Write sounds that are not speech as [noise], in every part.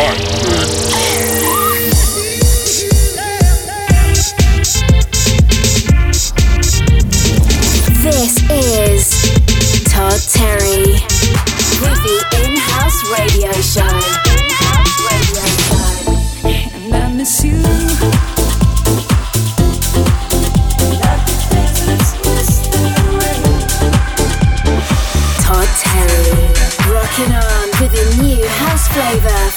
This is Todd Terry with the in-house radio show. And I miss you. Todd Terry, rocking on with a new house flavor.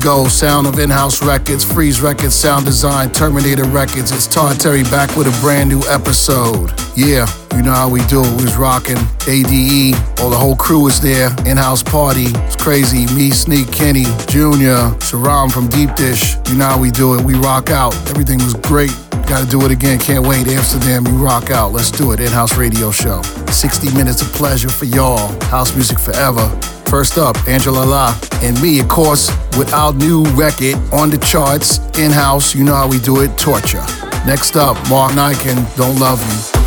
go. Sound of in-house records, Freeze Records, Sound Design, Terminator Records. It's Todd Terry back with a brand new episode. Yeah, you know how we do it. We was rocking ADE. All the whole crew was there. In-house party. It's crazy. Me, Sneak, Kenny, Junior, Sharam from Deep Dish. You know how we do it. We rock out. Everything was great. Gotta do it again. Can't wait. Amsterdam, we rock out. Let's do it. In-house radio show. 60 minutes of pleasure for y'all. House music forever. First up, Angela La and me, of course, with our new record on the charts, in house. You know how we do it, Torture. Next up, Mark Niken, Don't Love You.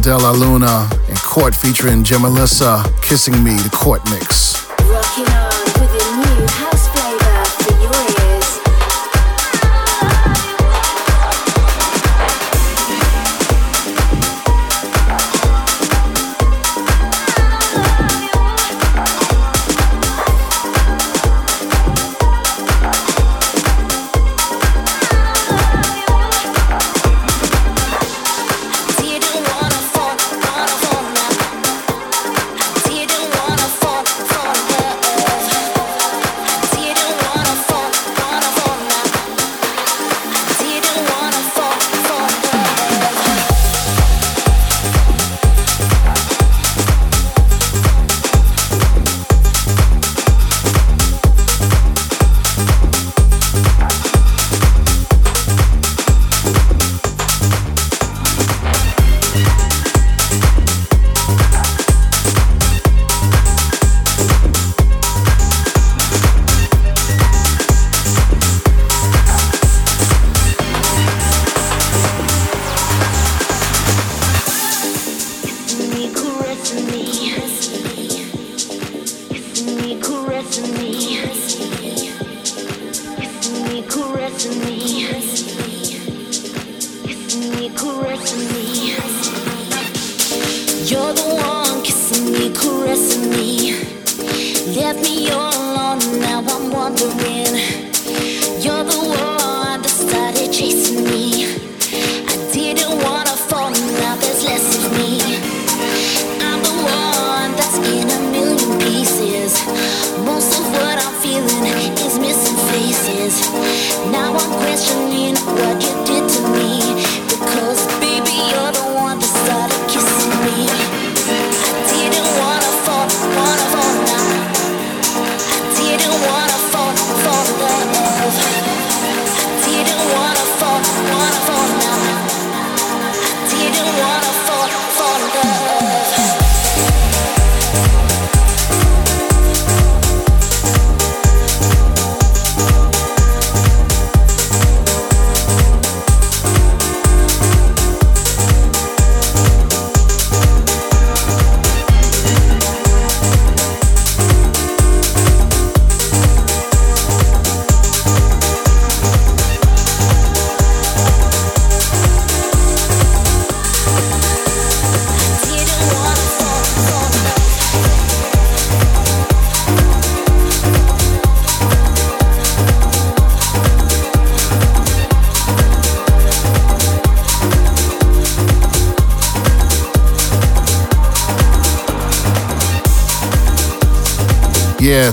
Della Luna, and Court featuring Gemalissa, Kissing Me, the Court Mix.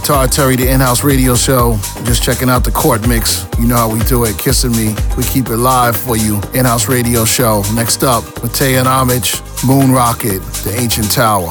Todd Terry, the in house radio show. Just checking out the court mix. You know how we do it. Kissing Me. We keep it live for you. In house radio show. Next up, Matei and Homage, Moon Rocket, The Ancient Tower.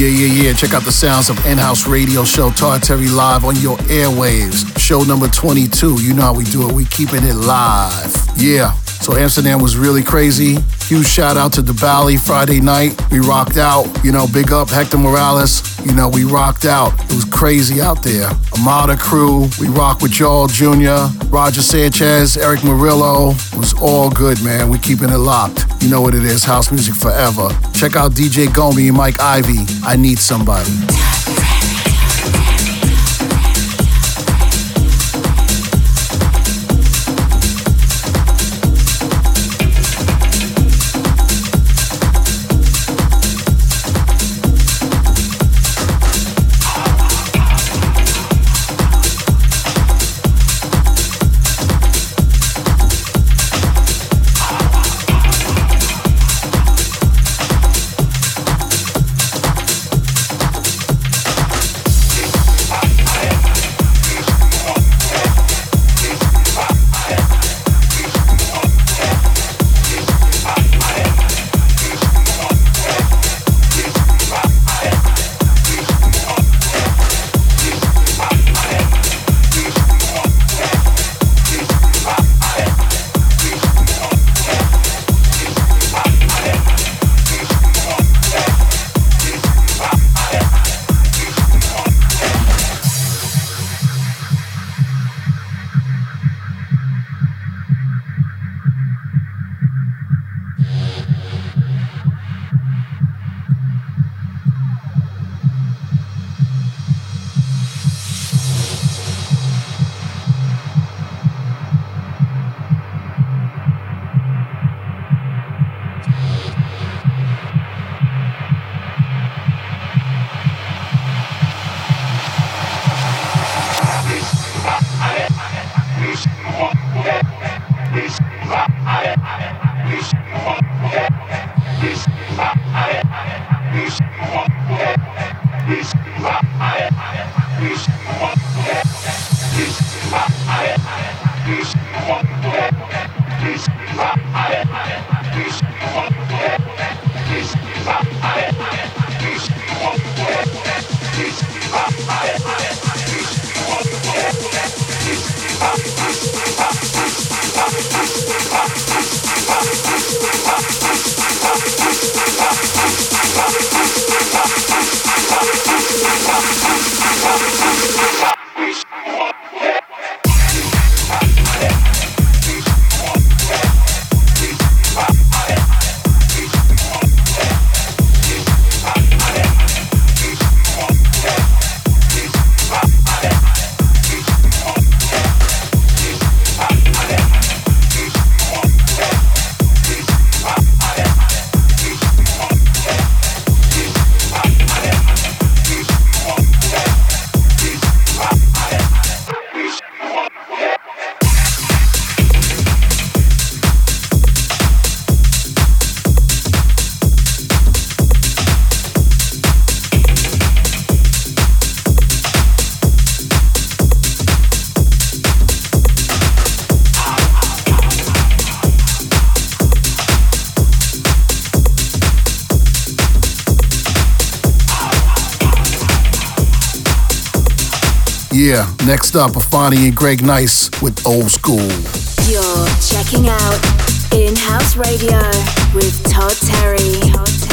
Yeah, yeah, yeah. Check out the sounds of in-house radio show Todd Terry live on your airwaves. Show number 22. You know how we do it. We keeping it live. Yeah. So Amsterdam was really crazy. Huge shout out to the Bali Friday night. We rocked out. You know, big up Hector Morales. You know, we rocked out. It was crazy out there. Amada crew. We rock with Joel Jr., Roger Sanchez, Erick Morillo. It was all good, man. We keeping it locked. You know what it is. House music forever. Check out DJ Gomi and Mike Ivy. I need somebody. Yeah, next up, Afani and Greg Nice with Old School. You're checking out In House Radio with Todd Terry. Todd Terry.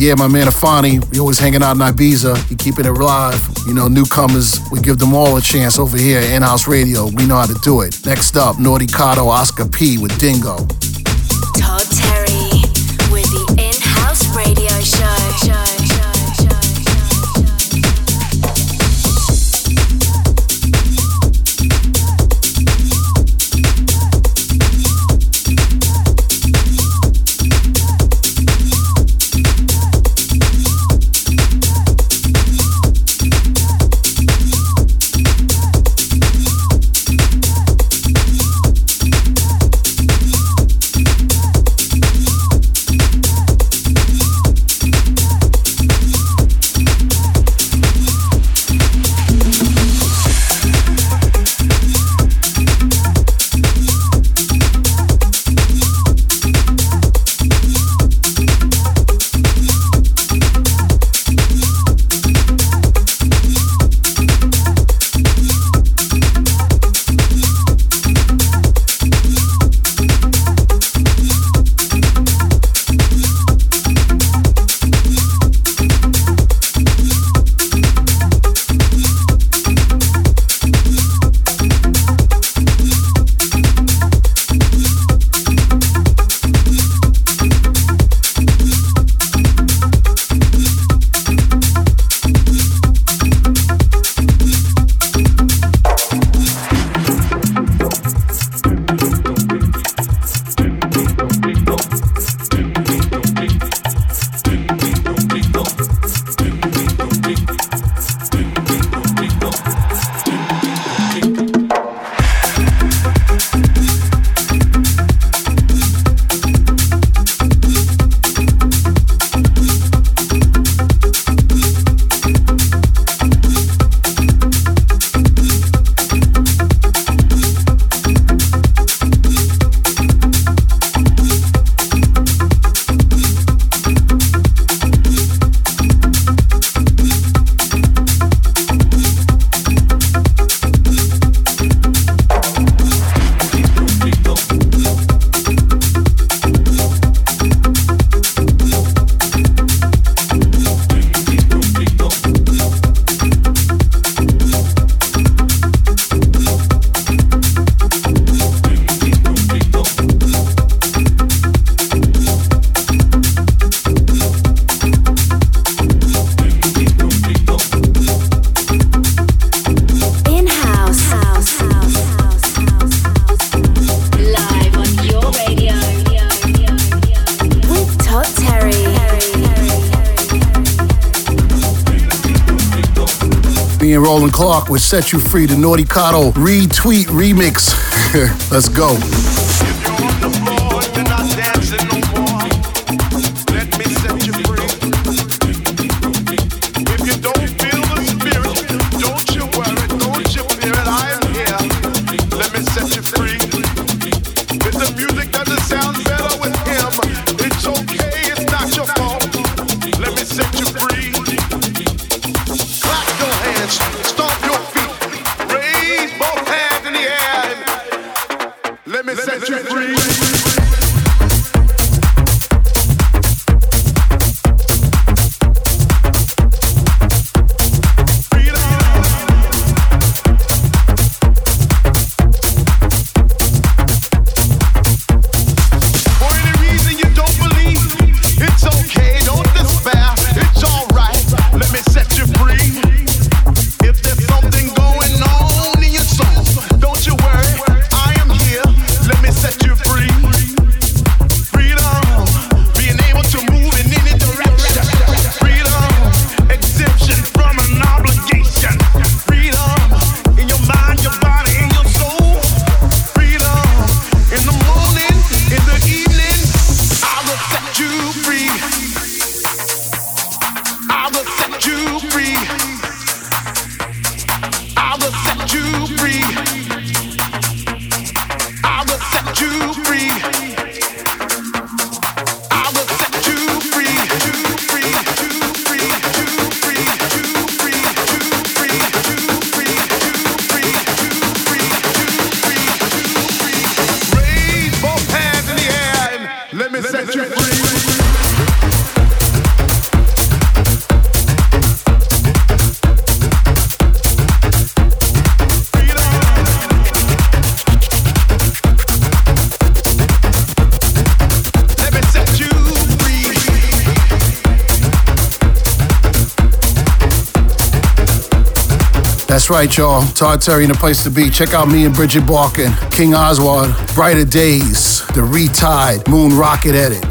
Yeah, my man Afani, we always hanging out in Ibiza. He keeping it live. You know, newcomers, we give them all a chance over here in house radio. We know how to do it. Next up, Naughty Kato, Oscar P with Dingo. Clark with Set You Free, the Naughty Kato retweet remix. [laughs] Let's go. Let me set you free. Right, y'all. Todd Terry in the place to be. Check out me and Bridget Barkan, King Oswald, Brighter Days, the Retied Moon Rocket Edit.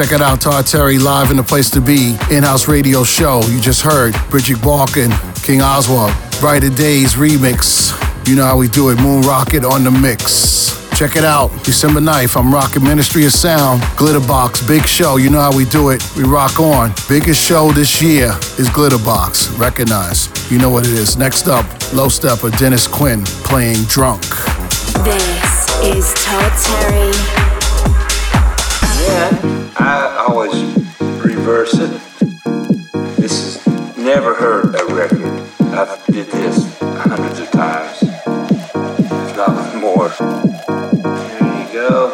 Check it out. Todd Terry live in the place to be. In-house radio show. You just heard Bridget Barkan, King Oswald, Brighter Days remix. You know how we do it. Moon Rocket on the mix. Check it out. December 9th, I'm rocking Ministry of Sound, Glitterbox, big show. You know how we do it. We rock on. Biggest show this year is Glitterbox. Recognize. You know what it is. Next up, Low Steppa, Dennis Quin playing Drunk. This is Todd Terry. I always reverse it. This is never heard a record. I've did this hundreds of times, if not more. There you go.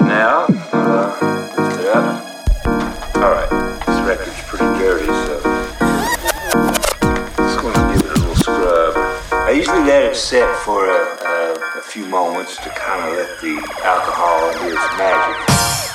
Now, uh, lift it up. All right, this record's pretty dirty, so just gonna give it a little scrub. I usually let it set for a, a few moments to kind of let the alcohol do its magic.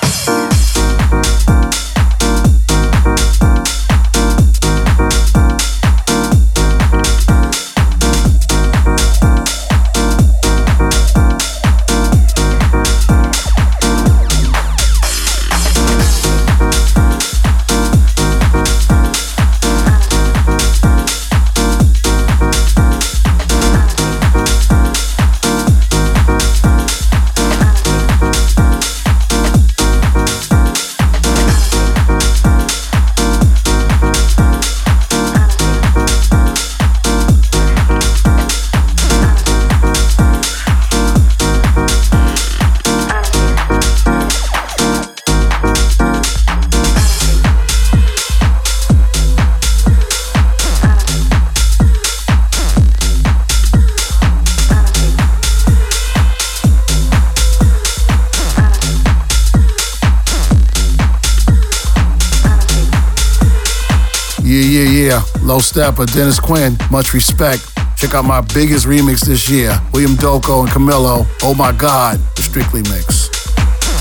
Steppa, Dennis Quin, much respect. Check out my biggest remix this year, William Doko and Camilo. Oh my God, the Strictly mix.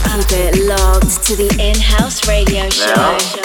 Keep it logged to the in-house radio show. Now.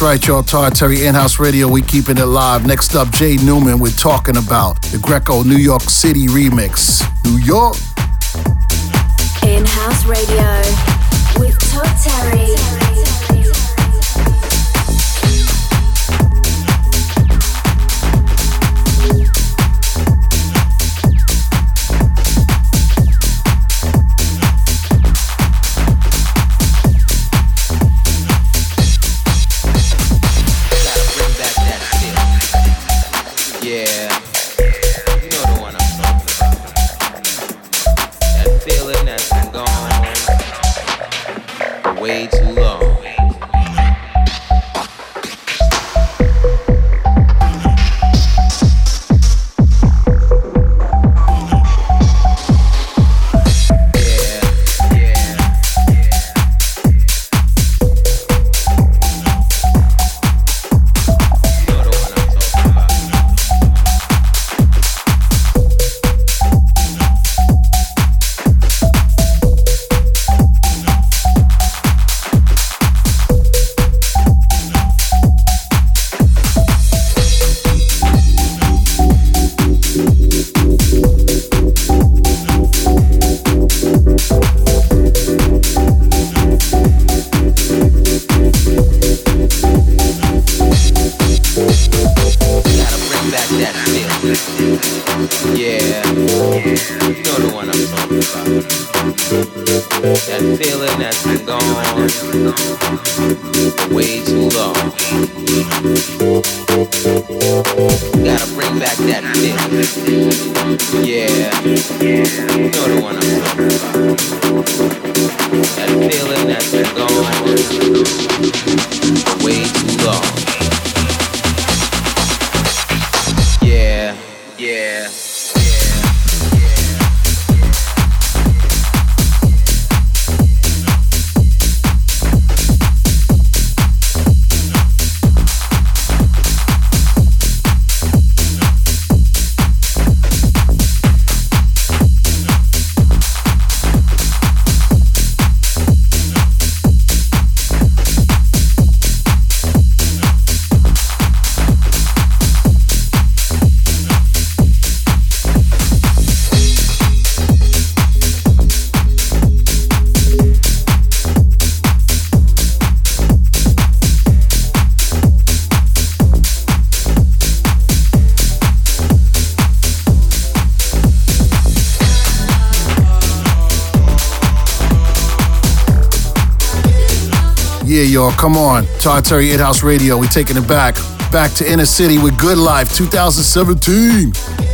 Right, y'all. Todd Terry In-House Radio. We keeping it live. Next up, Jay Newman. We're talking about the Greco New York City remix. New York. In-House Radio with Todd Terry. y'all. Come on. Tartary In House Radio. we taking it back. Back to Inner City with Good Life 2017.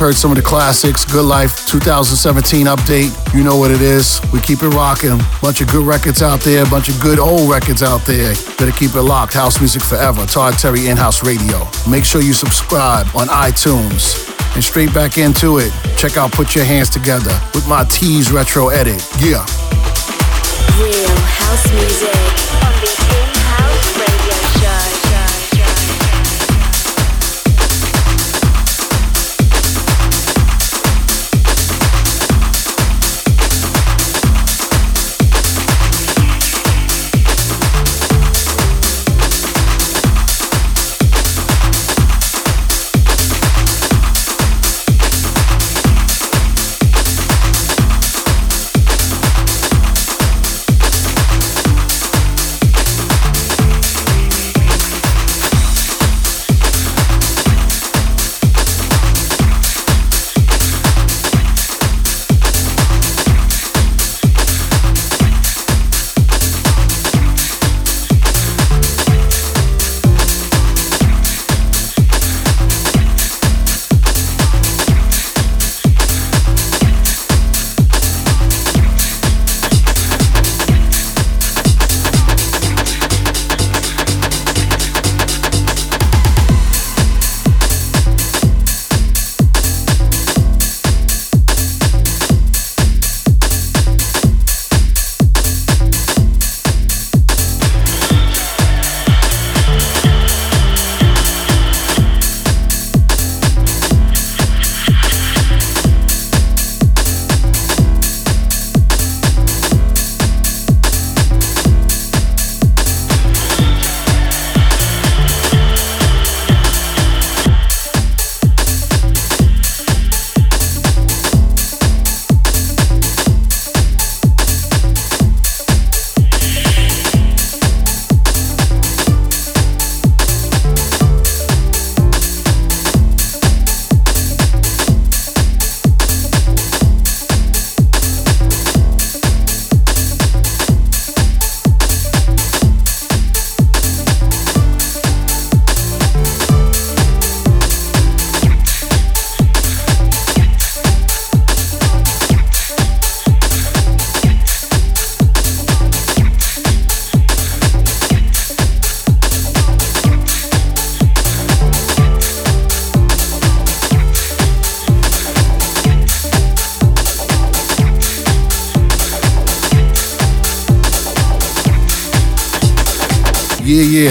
Heard some of the classics. Good Life 2017 update. You know what it is. We keep it rocking. Bunch of good records out there, bunch of good old records out there. Better keep it locked. House music forever. Todd Terry In House Radio. Make sure you subscribe on iTunes. And straight back into it. Check out Put Your Hands Together with my Tee's Retro Edit. Yeah. Real house music.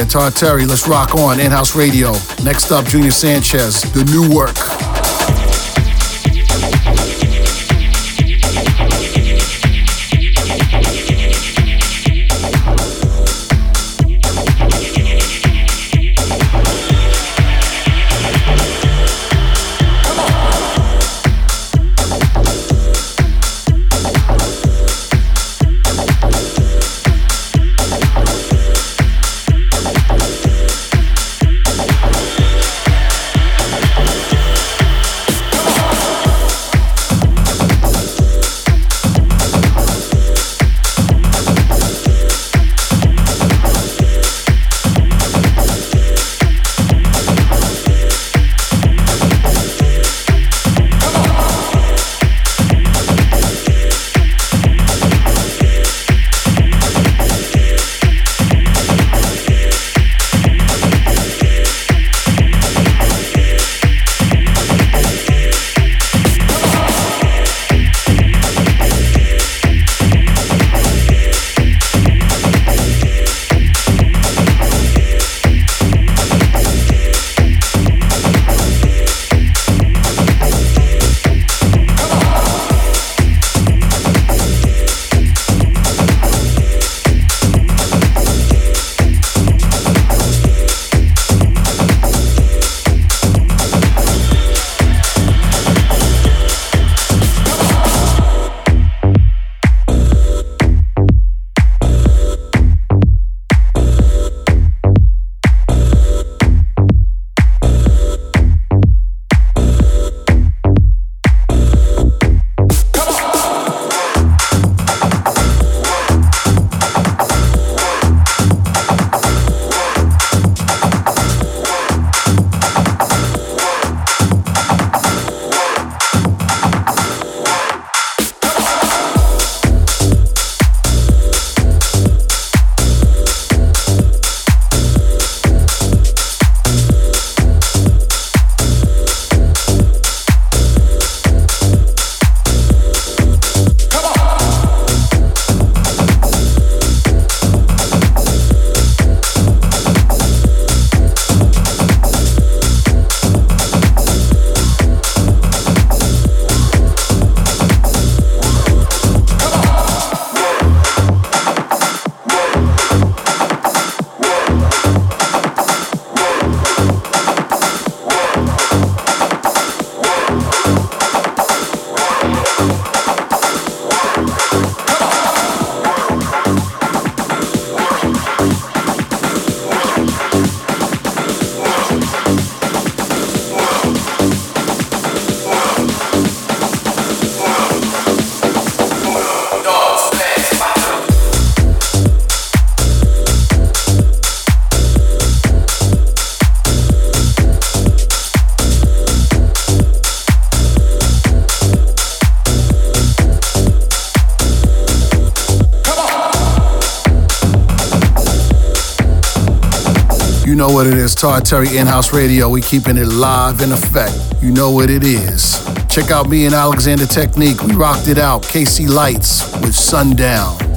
Todd Terry, let's rock on. In House Radio. Next up, Junior Sanchez, The New Work. What it is, Todd Terry In-House Radio. We keeping it live in effect. You know what it is. Check out me and Alexander Technique. We rocked it out. KC Lights with Sundown.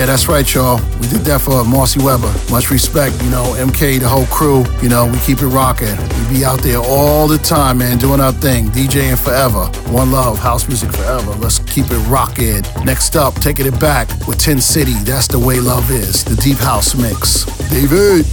Yeah, that's right, y'all. We did that for Marcy Weber. Much respect, you know, MK, the whole crew. You know, we keep it rocking. We be out there all the time, man, doing our thing, DJing forever. One love, house music forever. Let's keep it rocking. Next up, taking it back with Ten City. That's the way love is. The deep house mix. David.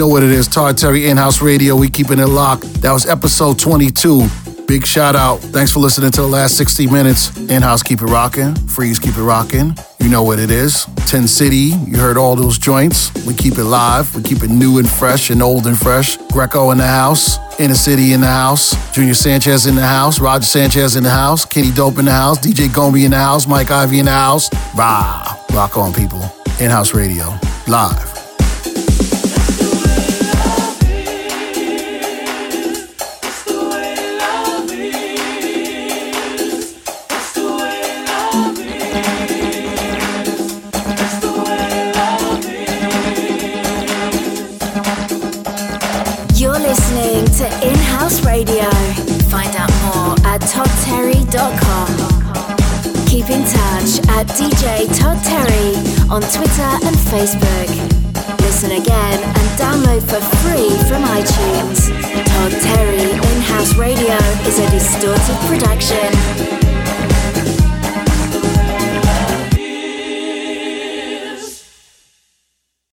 Know what it is. Todd Terry In-House Radio. We keeping it locked. That was episode 22. Big shout out. Thanks for listening to the last 60 minutes. In-House Keep It Rocking. Freeze Keep It Rocking. You know what it is. Ten City. You heard all those joints. We keep it live. We keep it new and fresh and old and fresh. Greco in the house. Inner City in the house. Junior Sanchez in the house. Roger Sanchez in the house. Kenny Dope in the house. DJ Gomi in the house. Mike Ivy in the house. Rah. Rock on, people. In-House Radio. Live. DJ Todd Terry on Twitter and Facebook. Listen again and download for free from iTunes. Todd Terry In House Radio is a distorted production.